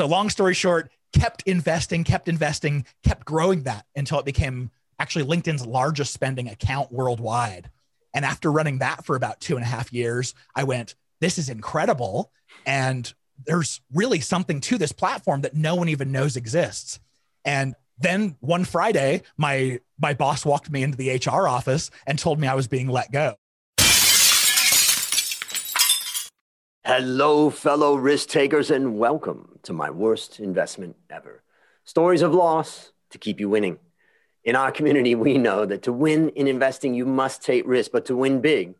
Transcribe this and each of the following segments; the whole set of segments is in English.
So, long story short, kept investing, kept investing, kept growing that until it became actually LinkedIn's largest spending account worldwide. And after running that for about two and a half years, I went, this is incredible. And there's really something to this platform that no one even knows exists. And then one Friday, my my boss walked me into the HR office and told me I was being let go. Hello, fellow risk takers, and welcome to my worst investment ever. Stories of loss to keep you winning. In our community, we know that to win in investing, you must take risk, but to win big,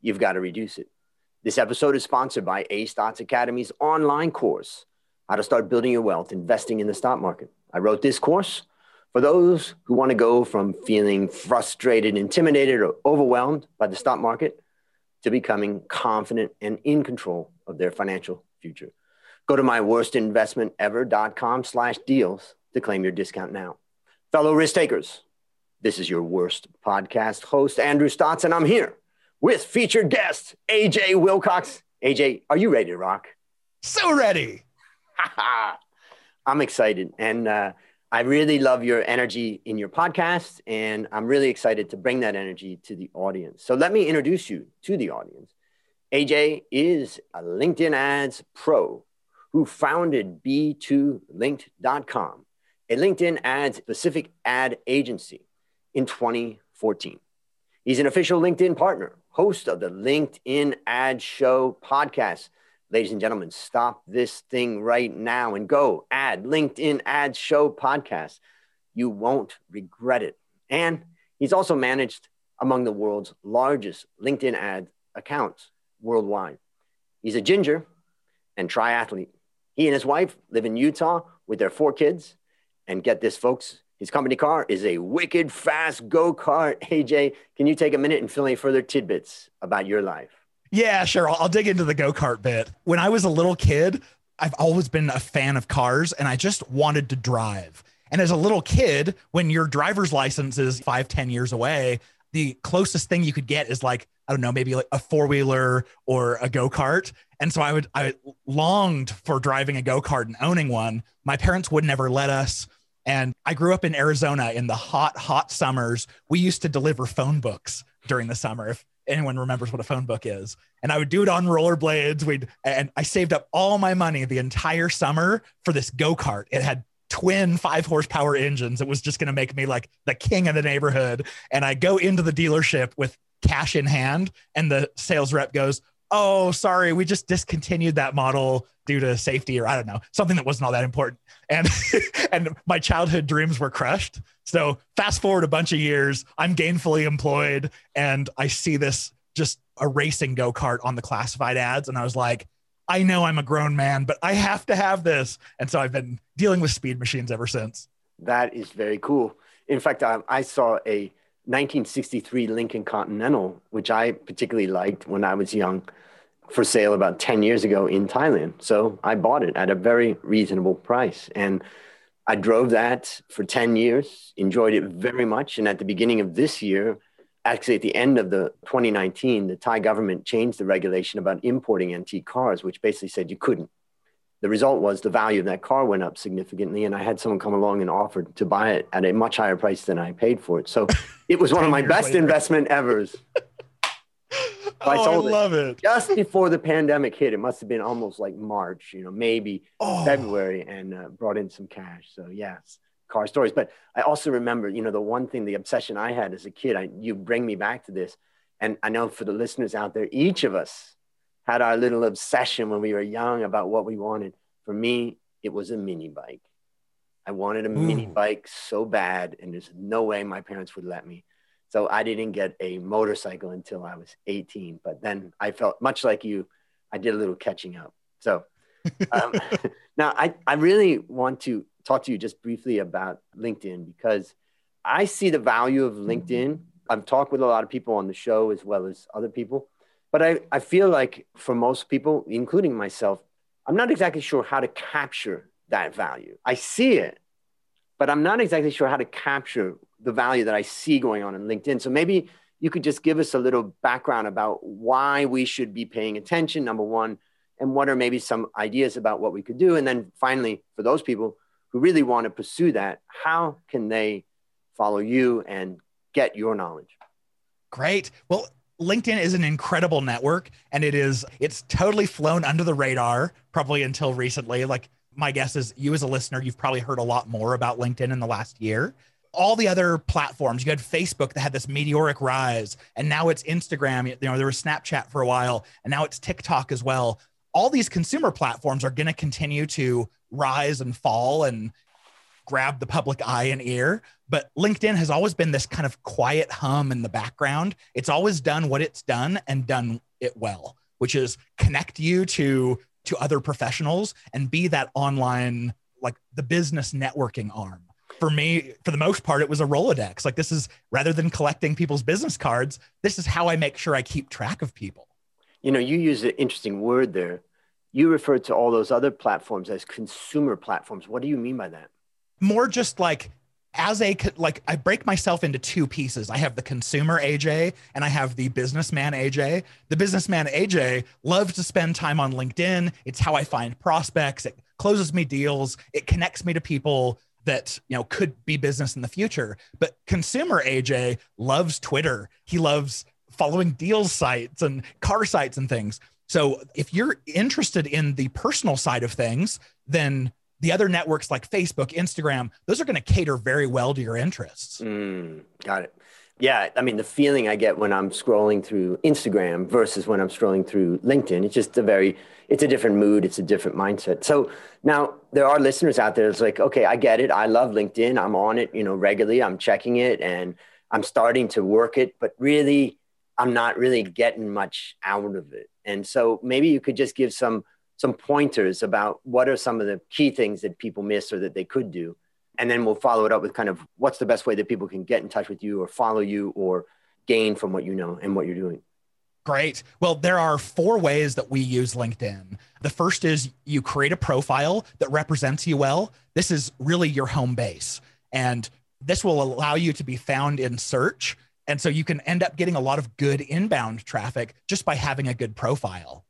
you've got to reduce it. This episode is sponsored by A Stotz Academy's online course, How to Start Building Your Wealth Investing in the Stock Market. I wrote this course for those who want to go from feeling frustrated, intimidated, or overwhelmed by the stock market to becoming confident and in control of their financial future. Go to myworstinvestmentever.com slash deals to claim your discount now. Fellow risk takers, this is your worst podcast host, Andrew Stotz, and I'm here with featured guest AJ Wilcox. AJ, are you ready to rock? So ready. I'm excited. And uh, I really love your energy in your podcast. And I'm really excited to bring that energy to the audience. So let me introduce you to the audience. AJ is a LinkedIn ads pro who founded B2Linked.com, a LinkedIn ads specific ad agency in 2014. He's an official LinkedIn partner host of the LinkedIn Ad Show podcast. Ladies and gentlemen, stop this thing right now and go add LinkedIn Ad Show podcast. You won't regret it. And he's also managed among the world's largest LinkedIn ad accounts worldwide. He's a ginger and triathlete. He and his wife live in Utah with their four kids. And get this, folks, his company car is a wicked fast go kart. AJ, can you take a minute and fill any further tidbits about your life? Yeah, sure. I'll, I'll dig into the go kart bit. When I was a little kid, I've always been a fan of cars and I just wanted to drive. And as a little kid, when your driver's license is five, ten years away, the closest thing you could get is like, I don't know, maybe like a four wheeler or a go kart. And so I would, I longed for driving a go kart and owning one. My parents would never let us. And I grew up in Arizona in the hot, hot summers. We used to deliver phone books during the summer. If anyone remembers what a phone book is, and I would do it on rollerblades. We'd and I saved up all my money the entire summer for this go kart. It had twin five horsepower engines. It was just going to make me like the king of the neighborhood. And I go into the dealership with cash in hand, and the sales rep goes, "Oh, sorry, we just discontinued that model due to safety or I don't know, something that wasn't all that important. And and my childhood dreams were crushed. So fast forward a bunch of years, I'm gainfully employed and I see this just a racing go-kart on the classified ads and I was like, I know I'm a grown man, but I have to have this. And so I've been dealing with speed machines ever since. That is very cool. In fact, I, I saw a 1963 Lincoln Continental, which I particularly liked when I was young for sale about 10 years ago in Thailand. So I bought it at a very reasonable price. And I drove that for 10 years, enjoyed it very much. And at the beginning of this year, actually at the end of the 2019, the Thai government changed the regulation about importing antique cars, which basically said you couldn't. The result was the value of that car went up significantly, and I had someone come along and offered to buy it at a much higher price than I paid for it. So it was one of my best later. investment evers. So I, oh, I love it, it. Just before the pandemic hit, it must have been almost like March, you know, maybe oh. February, and uh, brought in some cash. So yes, car stories. But I also remember, you know, the one thing, the obsession I had as a kid. I, you bring me back to this, and I know for the listeners out there, each of us had our little obsession when we were young about what we wanted. For me, it was a mini bike. I wanted a Ooh. mini bike so bad, and there's no way my parents would let me. So I didn't get a motorcycle until I was 18. But then I felt much like you, I did a little catching up. So um, now I, I really want to talk to you just briefly about LinkedIn because I see the value of LinkedIn. I've talked with a lot of people on the show as well as other people. But I, I feel like for most people, including myself, I'm not exactly sure how to capture that value. I see it, but I'm not exactly sure how to capture the value that I see going on in LinkedIn. So maybe you could just give us a little background about why we should be paying attention. Number one, and what are maybe some ideas about what we could do? And then finally, for those people who really want to pursue that, how can they follow you and get your knowledge? Great. Well, LinkedIn is an incredible network and it is it's totally flown under the radar probably until recently. Like my guess is you as a listener, you've probably heard a lot more about LinkedIn in the last year. All the other platforms, you had Facebook that had this meteoric rise, and now it's Instagram. You know, there was Snapchat for a while, and now it's TikTok as well. All these consumer platforms are going to continue to rise and fall and grab the public eye and ear. But LinkedIn has always been this kind of quiet hum in the background. It's always done what it's done and done it well, which is connect you to to other professionals and be that online like the business networking arm. For me, for the most part, it was a Rolodex. Like this is rather than collecting people's business cards, this is how I make sure I keep track of people. You know, you use an interesting word there. You referred to all those other platforms as consumer platforms. What do you mean by that? more just like as a like I break myself into two pieces. I have the consumer AJ and I have the businessman AJ. The businessman AJ loves to spend time on LinkedIn. It's how I find prospects. It closes me deals. It connects me to people that you know could be business in the future. But consumer AJ loves Twitter. He loves following deals sites and car sites and things. So if you're interested in the personal side of things, then the other networks like Facebook, Instagram, those are going to cater very well to your interests. Mm, got it. Yeah, I mean the feeling I get when I'm scrolling through Instagram versus when I'm scrolling through LinkedIn, it's just a very it's a different mood, it's a different mindset. So now there are listeners out there that's like, okay, I get it. I love LinkedIn. I'm on it, you know, regularly. I'm checking it and I'm starting to work it, but really I'm not really getting much out of it. And so maybe you could just give some some pointers about what are some of the key things that people miss or that they could do. And then we'll follow it up with kind of what's the best way that people can get in touch with you or follow you or gain from what you know and what you're doing. Great. Well, there are four ways that we use LinkedIn. The first is you create a profile that represents you well. This is really your home base. And this will allow you to be found in search. And so you can end up getting a lot of good inbound traffic just by having a good profile.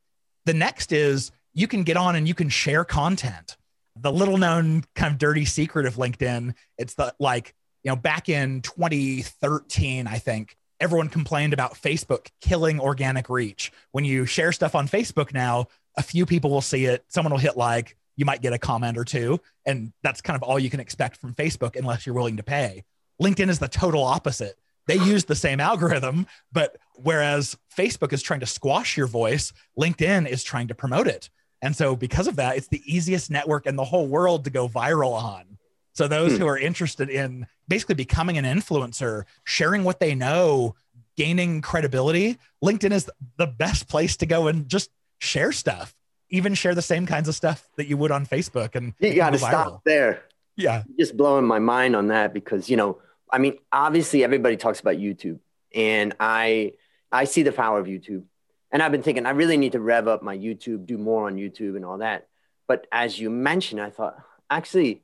The next is you can get on and you can share content. The little known kind of dirty secret of LinkedIn, it's the like, you know, back in 2013, I think everyone complained about Facebook killing organic reach. When you share stuff on Facebook now, a few people will see it, someone will hit like, you might get a comment or two, and that's kind of all you can expect from Facebook unless you're willing to pay. LinkedIn is the total opposite. They use the same algorithm, but whereas Facebook is trying to squash your voice, LinkedIn is trying to promote it. And so, because of that, it's the easiest network in the whole world to go viral on. So, those hmm. who are interested in basically becoming an influencer, sharing what they know, gaining credibility, LinkedIn is the best place to go and just share stuff, even share the same kinds of stuff that you would on Facebook. And you got to stop there. Yeah. You're just blowing my mind on that because, you know, I mean, obviously everybody talks about YouTube and I, I see the power of YouTube and I've been thinking, I really need to rev up my YouTube, do more on YouTube and all that. But as you mentioned, I thought, actually,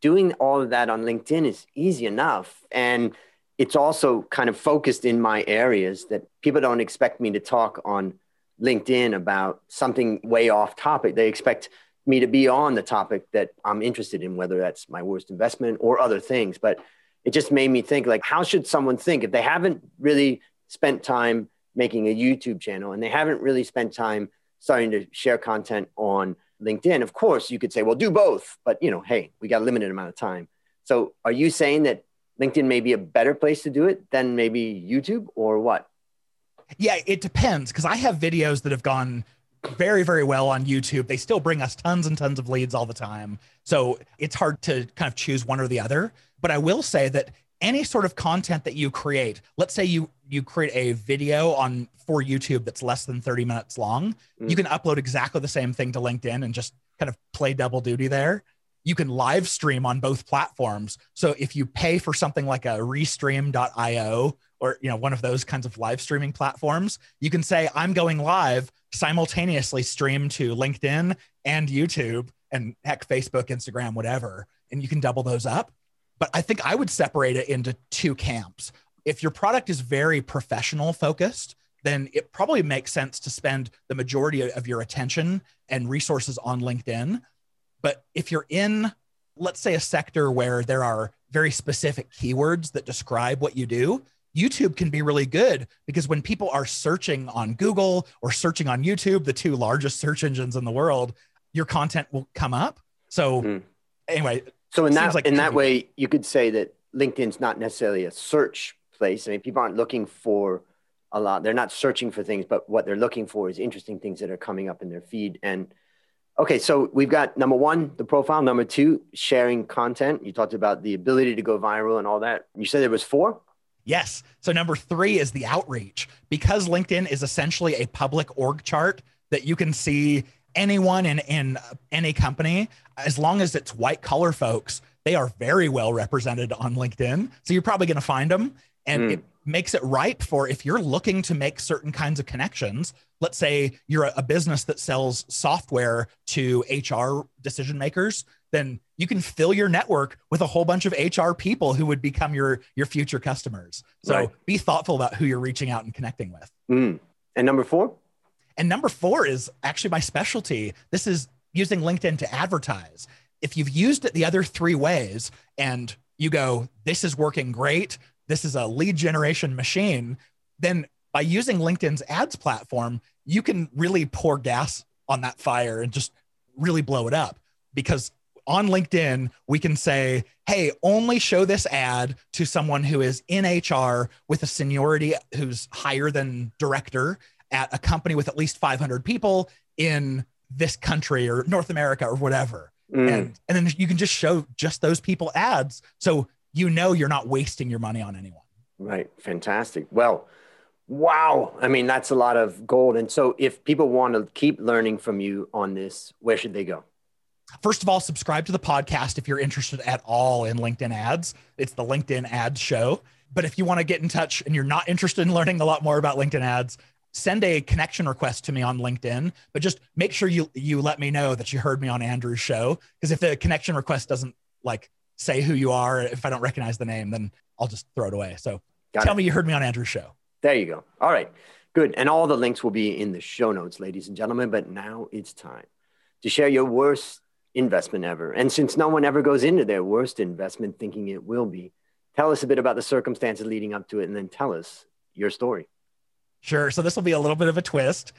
doing all of that on LinkedIn is easy enough. And it's also kind of focused in my areas that people don't expect me to talk on LinkedIn about something way off topic. They expect me to be on the topic that I'm interested in, whether that's my worst investment or other things. But it just made me think like, how should someone think if they haven't really spent time making a YouTube channel and they haven't really spent time starting to share content on LinkedIn. Of course, you could say, well, do both, but you know, hey, we got a limited amount of time. So are you saying that LinkedIn may be a better place to do it than maybe YouTube or what? Yeah, it depends because I have videos that have gone very, very well on YouTube. They still bring us tons and tons of leads all the time. So it's hard to kind of choose one or the other. But I will say that any sort of content that you create let's say you you create a video on for youtube that's less than 30 minutes long. Mm. you can upload exactly the same thing to linkedin and just kind of play double duty there. You can live stream on both platforms. So if you pay for something like a restream.io or you know one of those kinds of live streaming platforms you can say i'm going live simultaneously stream to linkedin and youtube and heck facebook instagram whatever. And you can double those up. But I think I would separate it into two camps. If your product is very professional focused, then it probably makes sense to spend the majority of your attention and resources on LinkedIn. But if you're in, let's say, a sector where there are very specific keywords that describe what you do, YouTube can be really good because when people are searching on Google or searching on YouTube, the two largest search engines in the world, your content will come up. So, mm. anyway, so in that like in that way, you could say that LinkedIn's not necessarily a search place. I mean, people aren't looking for a lot. They're not searching for things, but what they're looking for is interesting things that are coming up in their feed. And okay, so we've got number one, the profile. Number two, sharing content. You talked about the ability to go viral and all that. You said there was four. Yes. So number three is the outreach because LinkedIn is essentially a public org chart that you can see anyone in, in any company, as long as it's white collar folks, they are very well represented on LinkedIn. So you're probably going to find them. And mm. it makes it ripe for if you're looking to make certain kinds of connections. Let's say you're a business that sells software to HR decision makers, then you can fill your network with a whole bunch of HR people who would become your your future customers. So right. be thoughtful about who you're reaching out and connecting with. Mm. And number four? And number four is actually my specialty. This is using LinkedIn to advertise. If you've used it the other three ways and you go, this is working great, this is a lead generation machine, then by using LinkedIn's ads platform, you can really pour gas on that fire and just really blow it up because on LinkedIn, we can say, hey, only show this ad to someone who is in HR with a seniority who's higher than director at a company with at least 500 people in this country or North America or whatever. Mm. And, and then you can just show just those people ads. So you know you're not wasting your money on anyone. Right. Fantastic. Well, wow. I mean, that's a lot of gold. And so if people want to keep learning from you on this, where should they go? First of all, subscribe to the podcast if you're interested at all in LinkedIn ads. It's the LinkedIn ads show. But if you want to get in touch and you're not interested in learning a lot more about LinkedIn ads, send a connection request to me on LinkedIn, but just make sure you you let me know that you heard me on Andrew's show. Because if the connection request doesn't like say who you are, if I don't recognize the name, then I'll just throw it away. So Got tell it. me you heard me on Andrew's show. There you go. All right. Good. And all the links will be in the show notes, ladies and gentlemen. But now it's time to share your worst investment ever. And since no one ever goes into their worst investment thinking it will be, tell us a bit about the circumstances leading up to it and then tell us your story. Sure. So this will be a little bit of a twist.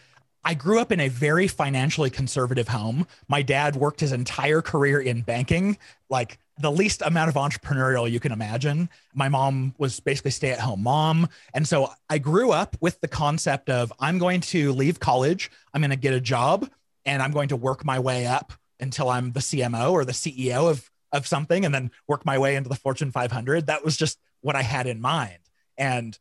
I grew up in a very financially conservative home. My dad worked his entire career in banking, like the least amount of entrepreneurial you can imagine. My mom was basically stay at home mom. And so I grew up with the concept of I'm going to leave college, I'm going to get a job, and I'm going to work my way up until I'm the CMO or the CEO of, of something and then work my way into the Fortune 500. That was just what I had in mind. And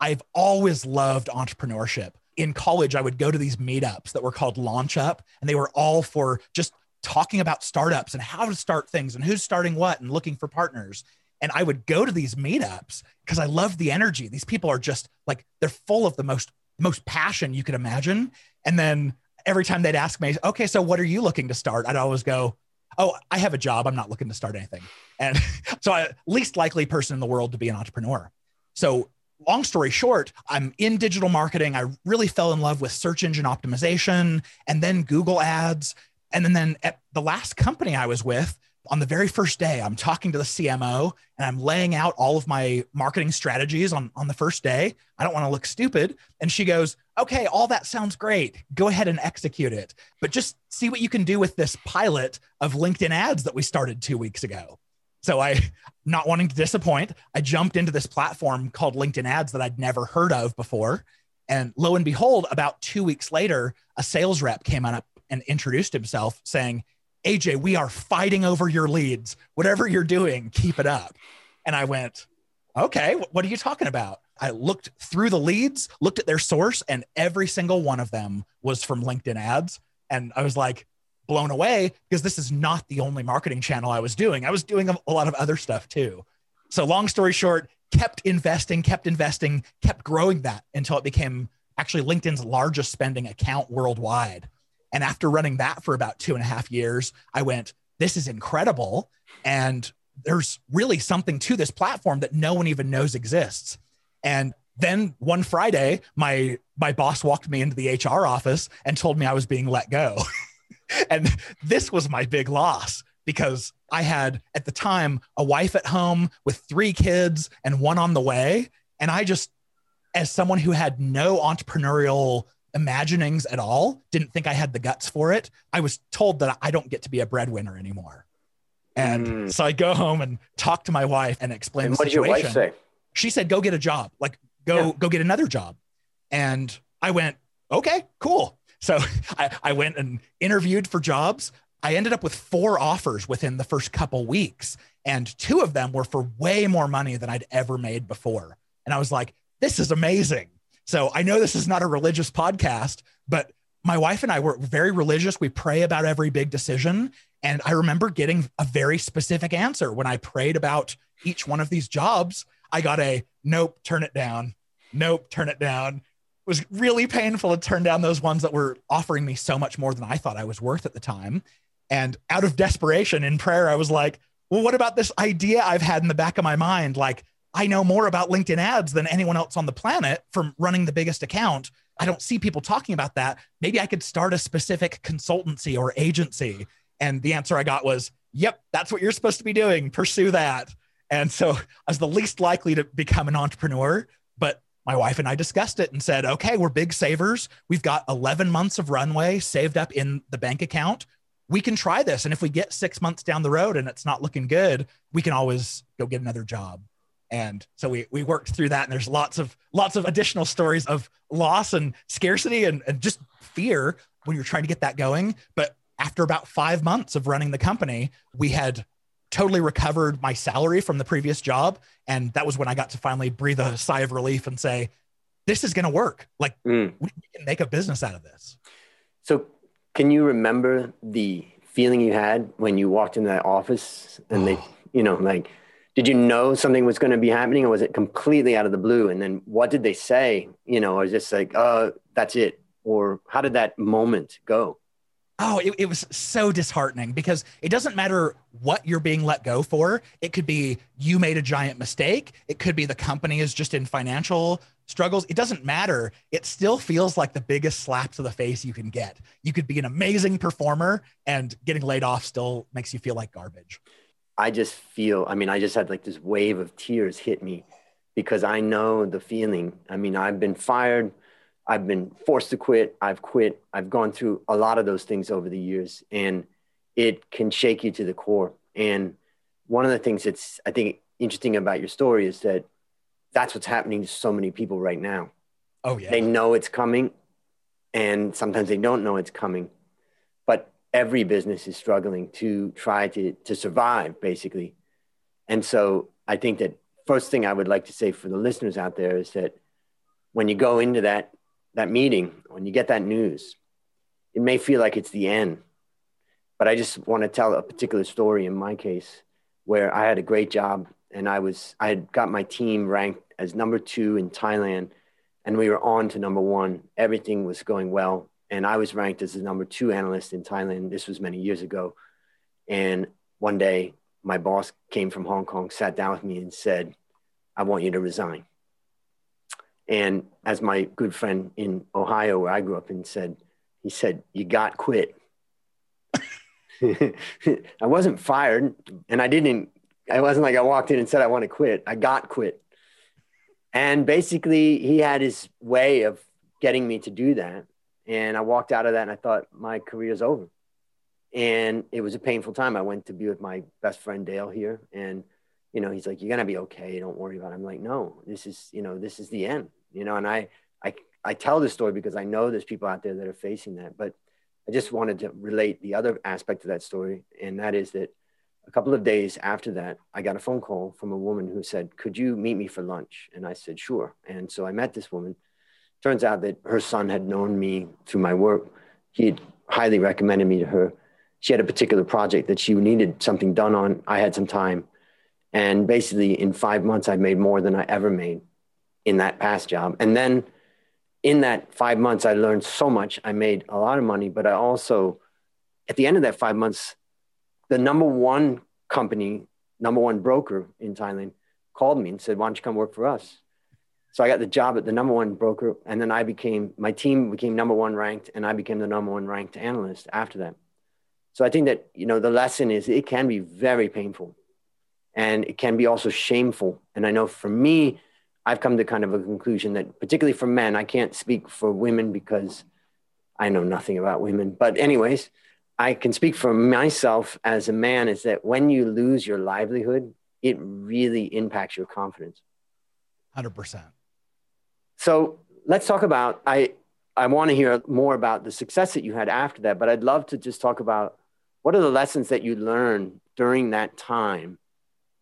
I've always loved entrepreneurship. In college, I would go to these meetups that were called Launch Up, and they were all for just talking about startups and how to start things and who's starting what and looking for partners. And I would go to these meetups because I loved the energy. These people are just like they're full of the most most passion you could imagine. And then every time they'd ask me, "Okay, so what are you looking to start?" I'd always go, "Oh, I have a job. I'm not looking to start anything." And so, I least likely person in the world to be an entrepreneur. So long story short, I'm in digital marketing. I really fell in love with search engine optimization and then Google ads. And then, then at the last company I was with, on the very first day, I'm talking to the CMO and I'm laying out all of my marketing strategies on, on the first day. I don't want to look stupid. And she goes, Okay, all that sounds great. Go ahead and execute it. But just see what you can do with this pilot of LinkedIn ads that we started two weeks ago. So I, not wanting to disappoint, I jumped into this platform called LinkedIn Ads that I'd never heard of before. And lo and behold, about two weeks later, a sales rep came on up and introduced himself saying, AJ, we are fighting over your leads. Whatever you're doing, keep it up. And I went, okay, what are you talking about? I looked through the leads, looked at their source, and every single one of them was from LinkedIn ads. And I was like, blown away because this is not the only marketing channel I was doing. I was doing a, lot of other stuff too. So, long story short, kept investing, kept investing, kept growing that until it became actually LinkedIn's largest spending account worldwide. And after running that for about two and a half years, I went, this is incredible. And there's really something to this platform that no one even knows exists. And then one Friday, my my boss walked me into the HR office and told me I was being let go. and this was my big loss because I had at the time a wife at home with three kids and one on the way. And I just, as someone who had no entrepreneurial imaginings at all, didn't think I had the guts for it. I was told that I don't get to be a breadwinner anymore. And mm. so I go home and talk to my wife and explain and what did your wife say? She said, go get a job. Like go, yeah. go get another job. And I went, okay, cool. So I, I went and interviewed for jobs. I ended up with four offers within the first couple weeks, and two of them were for way more money than I'd ever made before. And I was like, this is amazing. So I know this is not a religious podcast, but my wife and I were very religious. We pray about every big decision. And I remember getting a very specific answer when I prayed about each one of these jobs. I got a nope, turn it down. Nope, turn it down. It was really painful to turn down those ones that were offering me so much more than I thought I was worth at the time. And out of desperation in prayer, I was like, well, what about this idea I've had in the back of my mind? Like, I know more about LinkedIn ads than anyone else on the planet from running the biggest account. I don't see people talking about that. Maybe I could start a specific consultancy or agency. And the answer I got was, yep, that's what you're supposed to be doing. Pursue that. And so I was the least likely to become an entrepreneur. But my wife and I discussed it and said, okay, we're big savers. We've got 11 months of runway saved up in the bank account. We can try this. And if we get six months down the road and it's not looking good, we can always go get another job. And so we, we worked through that. And there's lots of lots of additional stories of loss and scarcity and, and just fear when you're trying to get that going. But after about five months of running the company, we had totally recovered my salary from the previous job. And that was when I got to finally breathe a sigh of relief and say, this is going to work. Like mm. we can make a business out of this. So, can you remember the feeling you had when you walked into that office and they, you know, like, did you know something was going to be happening or was it completely out of the blue? And then what did they say? You know, or just like, oh, that's it? Or how did that moment go? oh, it, it, was so disheartening because it doesn't matter what you're being let go for. It could be you made a giant mistake. It could be the company is just in financial struggles. It doesn't matter. It still feels like the biggest slap to the face you can get. You could be an amazing performer and getting laid off still makes you feel like garbage. I just feel, I mean, I just had like this wave of tears hit me because I know the feeling. I mean, I've been fired I've been forced to quit. I've quit. I've gone through a lot of those things over the years, and it can shake you to the core. And one of the things that's I think interesting about your story is that that's what's happening to so many people right now. Oh yeah. They know it's coming, and sometimes they don't know it's coming. Every business is struggling to try to to survive, basically. And so I think that first thing I would like to say for the listeners out there is that when you go into that that meeting, when you get that news, it may feel like it's the end. But I just want to tell a particular story in my case where I had a great job and I was I had got my team ranked as number two in Thailand and we were on to number one. Everything was going well. And I was ranked as the number two analyst in Thailand. This was many years ago. And one day my boss came from Hong Kong, sat down with me and said, I want you to resign. And as my good friend in Ohio, where I grew up and said, he said, You got quit. I wasn't fired and I didn't, I wasn't like I walked in and said, I want to quit. I got quit. And basically, he had his way of getting me to do that. And I walked out of that and I thought, my career's over. And it was a painful time. I went to be with my best friend Dale here. And you know, he's like, you're gonna be okay. Don't worry about it. I'm like, no, this is, you know, this is the end. You know, and I, I, I tell this story because I know there's people out there that are facing that. But I just wanted to relate the other aspect of that story, and that is that a couple of days after that, I got a phone call from a woman who said, "Could you meet me for lunch?" And I said, "Sure." And so I met this woman. Turns out that her son had known me through my work. He had highly recommended me to her. She had a particular project that she needed something done on. I had some time and basically, in five months, I made more than I ever made in that past job. And then in that five months, I learned so much. I made a lot of money, but I also, at the end of that five months, the number one company, number one broker in Thailand called me and said, Why don't you come work for us? So I got the job at the number one broker, and then I became my team became number one ranked, and I became the number one ranked analyst after that. So I think that you know the lesson is it can be very painful, and it can be also shameful. And I know for me, I've come to kind of a conclusion that particularly for men, I can't speak for women because I know nothing about women. But anyways, I can speak for myself as a man is that when you lose your livelihood, it really impacts your confidence. 100%. So let's talk about, I, I want to hear more about the success that you had after that, but I'd love to just talk about what are the lessons that you learned during that time?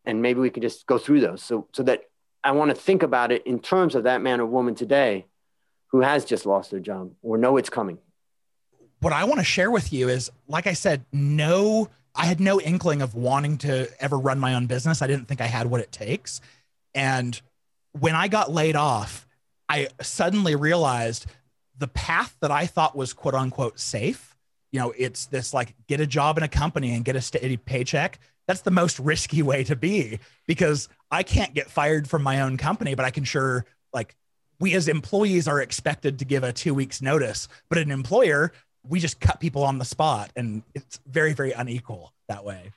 And maybe we could just go through those so, so that I want to think about it in terms of that man or woman today who has just lost their job or know it's coming what I want to share with you is, like I said, no, I had no inkling of wanting to ever run my own business. I didn't think I had what it takes. And when I got laid off, I suddenly realized the path that I thought was quote unquote safe. You know, it's this like get a job in a company and get a steady paycheck. That's the most risky way to be because I can't get fired from my own company, but I can sure like we as employees are expected to give a two weeks notice, but an employer we just cut people on the spot and it's very very unequal that way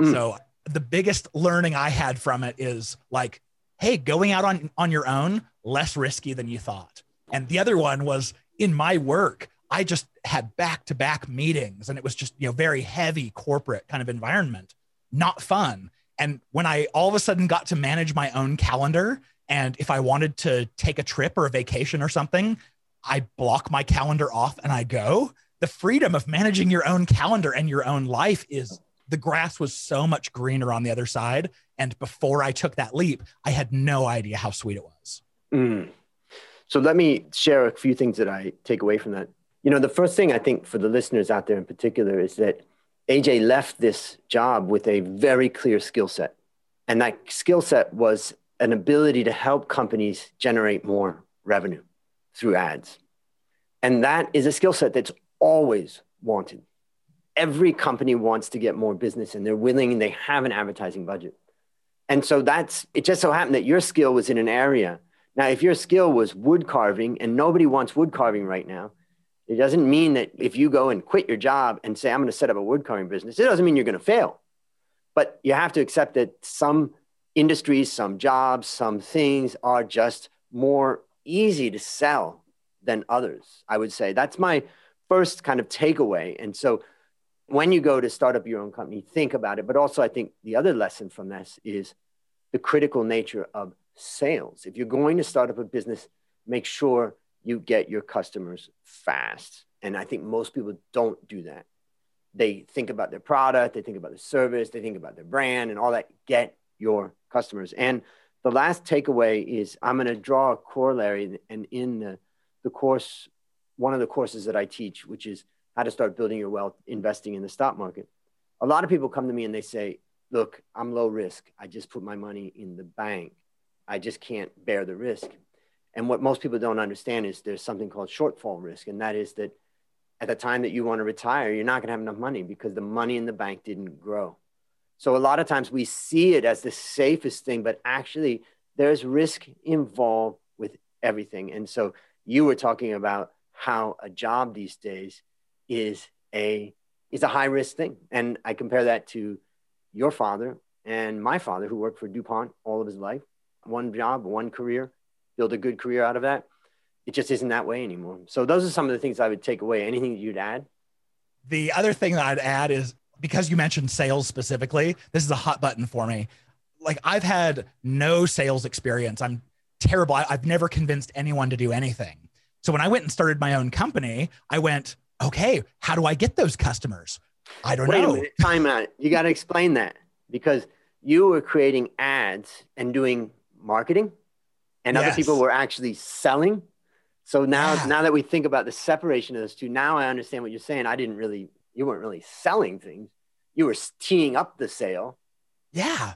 mm. so the biggest learning i had from it is like hey going out on on your own less risky than you thought and the other one was in my work i just had back to back meetings and it was just you know very heavy corporate kind of environment not fun and when i all of a sudden got to manage my own calendar and if i wanted to take a trip or a vacation or something I block my calendar off and I go the freedom of managing your own calendar and your own life is the grass was so much greener on the other side. And before I took that leap, I had no idea how sweet it was. Mm. So let me share a few things that I take away from that. You know, the first thing I think for the listeners out there in particular is that AJ left this job with a very clear skill set. And that skill set was an ability to help companies generate more revenue through ads. And that is a skill set that's always wanted. Every company wants to get more business and they're willing and they have an advertising budget. And so that's it just so happened that your skill was in an area. Now, if your skill was wood carving and nobody wants wood carving right now, it doesn't mean that if you go and quit your job and say, I'm going to set up a wood carving business, it doesn't mean you're going to fail. But you have to accept that some industries, some jobs, some things are just more easy to sell than others. I would say that's my first kind of takeaway. And so when you go to start up your own company, think about it. But also, I think the other lesson from this is the critical nature of sales. If you're going to start up a business, make sure you get your customers fast. And I think most people don't do that. They think about their product, they think about the service, they think about their brand and all that. Get your customers. And the last takeaway is I'm going to draw a corollary. And in the, the course one of the courses that I teach, which is how to start building your wealth investing in the stock market. A lot of people come to me and they say, Look, I'm low risk. I just put my money in the bank. I just can't bear the risk. And what most people don't understand is there's something called shortfall risk. And that is that at the time that you want to retire, you're not going to have enough money because the money in the bank didn't grow. So a lot of times we see it as the safest thing, but actually there's risk involved with everything. And so you were talking about how a job these days is a is a high risk thing. And I compare that to your father and my father, who worked for DuPont all of his life, one job, one career, build a good career out of that. It just isn't that way anymore. So those are some of the things I would take away. Anything you'd add? The other thing that I'd add is because you mentioned sales specifically, this is a hot button for me. Like I've had no sales experience. I'm terrible. I, have never convinced anyone to do anything. So when I went and started my own company, I went, okay, how do I get those customers? I don't Wait know. Minute, time out. You got to explain that because you were creating ads and doing marketing, and yes. other people were actually selling. So now, yeah. now that we think about the separation of those two, now I understand what you're saying. I didn't really, you weren't really selling things. You were teeing up the sale. Yeah.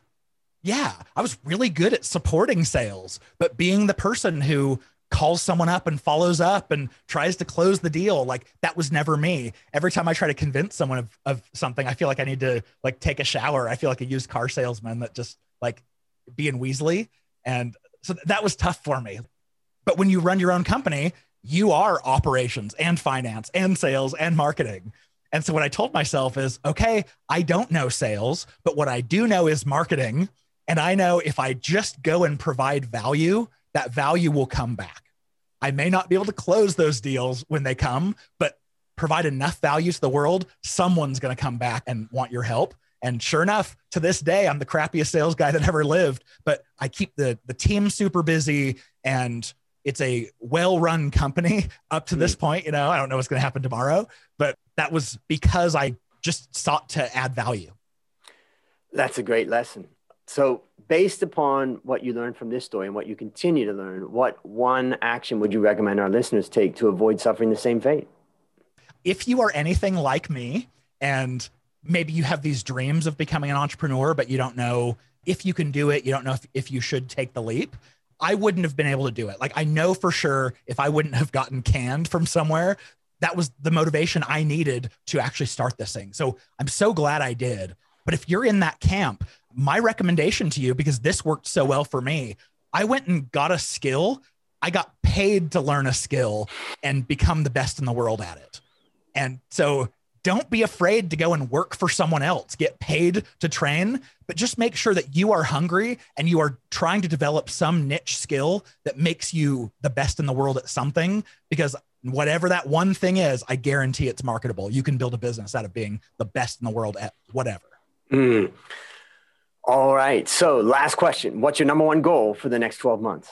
Yeah. I was really good at supporting sales, but being the person who calls someone up and follows up and tries to close the deal. Like that was never me. Every time I try to convince someone of, of something, I feel like I need to like take a shower. I feel like a used car salesman that just like being Weasley. And so that was tough for me. But when you run your own company, you are operations and finance and sales and marketing. And so what I told myself is, okay, I don't know sales, but what I do know is marketing. And I know if I just go and provide value, that value will come back. I may not be able to close those deals when they come, but provide enough value to the world, someone's going to come back and want your help. And sure enough, to this day, I'm the crappiest sales guy that ever lived, but I keep the the team super busy and it's a well-run company up to this hmm. point. You know, I don't know what's going to happen tomorrow, but that was because I just sought to add value. That's a great lesson. So, based upon what you learned from this story and what you continue to learn, what one action would you recommend our listeners take to avoid suffering the same fate? If you are anything like me and maybe you have these dreams of becoming an entrepreneur, but you don't know if you can do it, you don't know if, if you should take the leap. I wouldn't have been able to do it. Like I know for sure if I wouldn't have gotten canned from somewhere, that was the motivation I needed to actually start this thing. So I'm so glad I did. But if you're in that camp, my recommendation to you, because this worked so well for me, I went and got a skill. I got paid to learn a skill and become the best in the world at it. And so don't be afraid to go and work for someone else, get paid to train, but just make sure that you are hungry and you are trying to develop some niche skill that makes you the best in the world at something. Because whatever that one thing is, I guarantee it's marketable. You can build a business out of being the best in the world at whatever. Mm. All right. So, last question What's your number one goal for the next 12 months?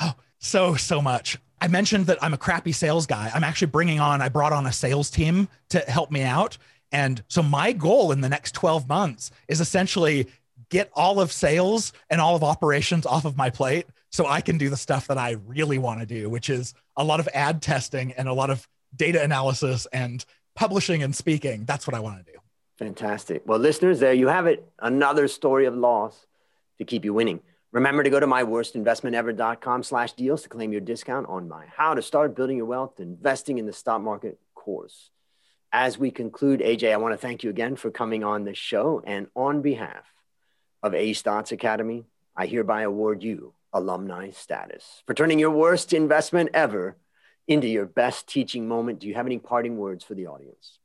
Oh, so, so much. I mentioned that I'm a crappy sales guy. I'm actually bringing on, I brought on a sales team to help me out. And so my goal in the next 12 months is essentially get all of sales and all of operations off of my plate so I can do the stuff that I really want to do, which is a lot of ad testing and a lot of data analysis and publishing and speaking. That's what I want to do. Fantastic. Well, listeners, there you have it. Another story of loss to keep you winning. Remember to go to myworstinvestmentever.com slash deals to claim your discount on my How to Start Building Your Wealth Investing in the Stock Market course. As we conclude, AJ, I want to thank you again for coming on the show. And on behalf of A Stotz Academy, I hereby award you alumni status for turning your worst investment ever into your best teaching moment. Do you have any parting words for the audience?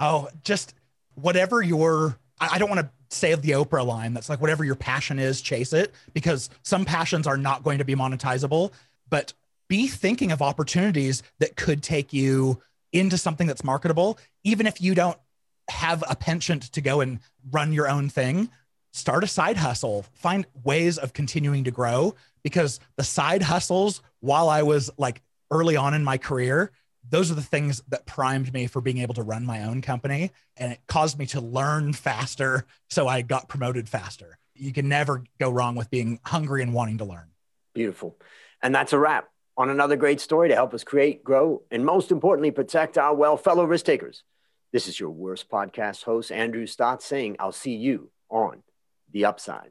Oh, just whatever your I don't want to say of the Oprah line that's like whatever your passion is, chase it because some passions are not going to be monetizable, but be thinking of opportunities that could take you into something that's marketable, even if you don't have a penchant to go and run your own thing. Start a side hustle, find ways of continuing to grow because the side hustles, while I was like early on in my career, those are the things that primed me for being able to run my own company and it caused me to learn faster so i got promoted faster. You can never go wrong with being hungry and wanting to learn. Beautiful. And that's a wrap on another great story to help us create grow and most importantly protect our well fellow risk takers. This is your worst podcast host andrew stotz saying i'll see you on the upside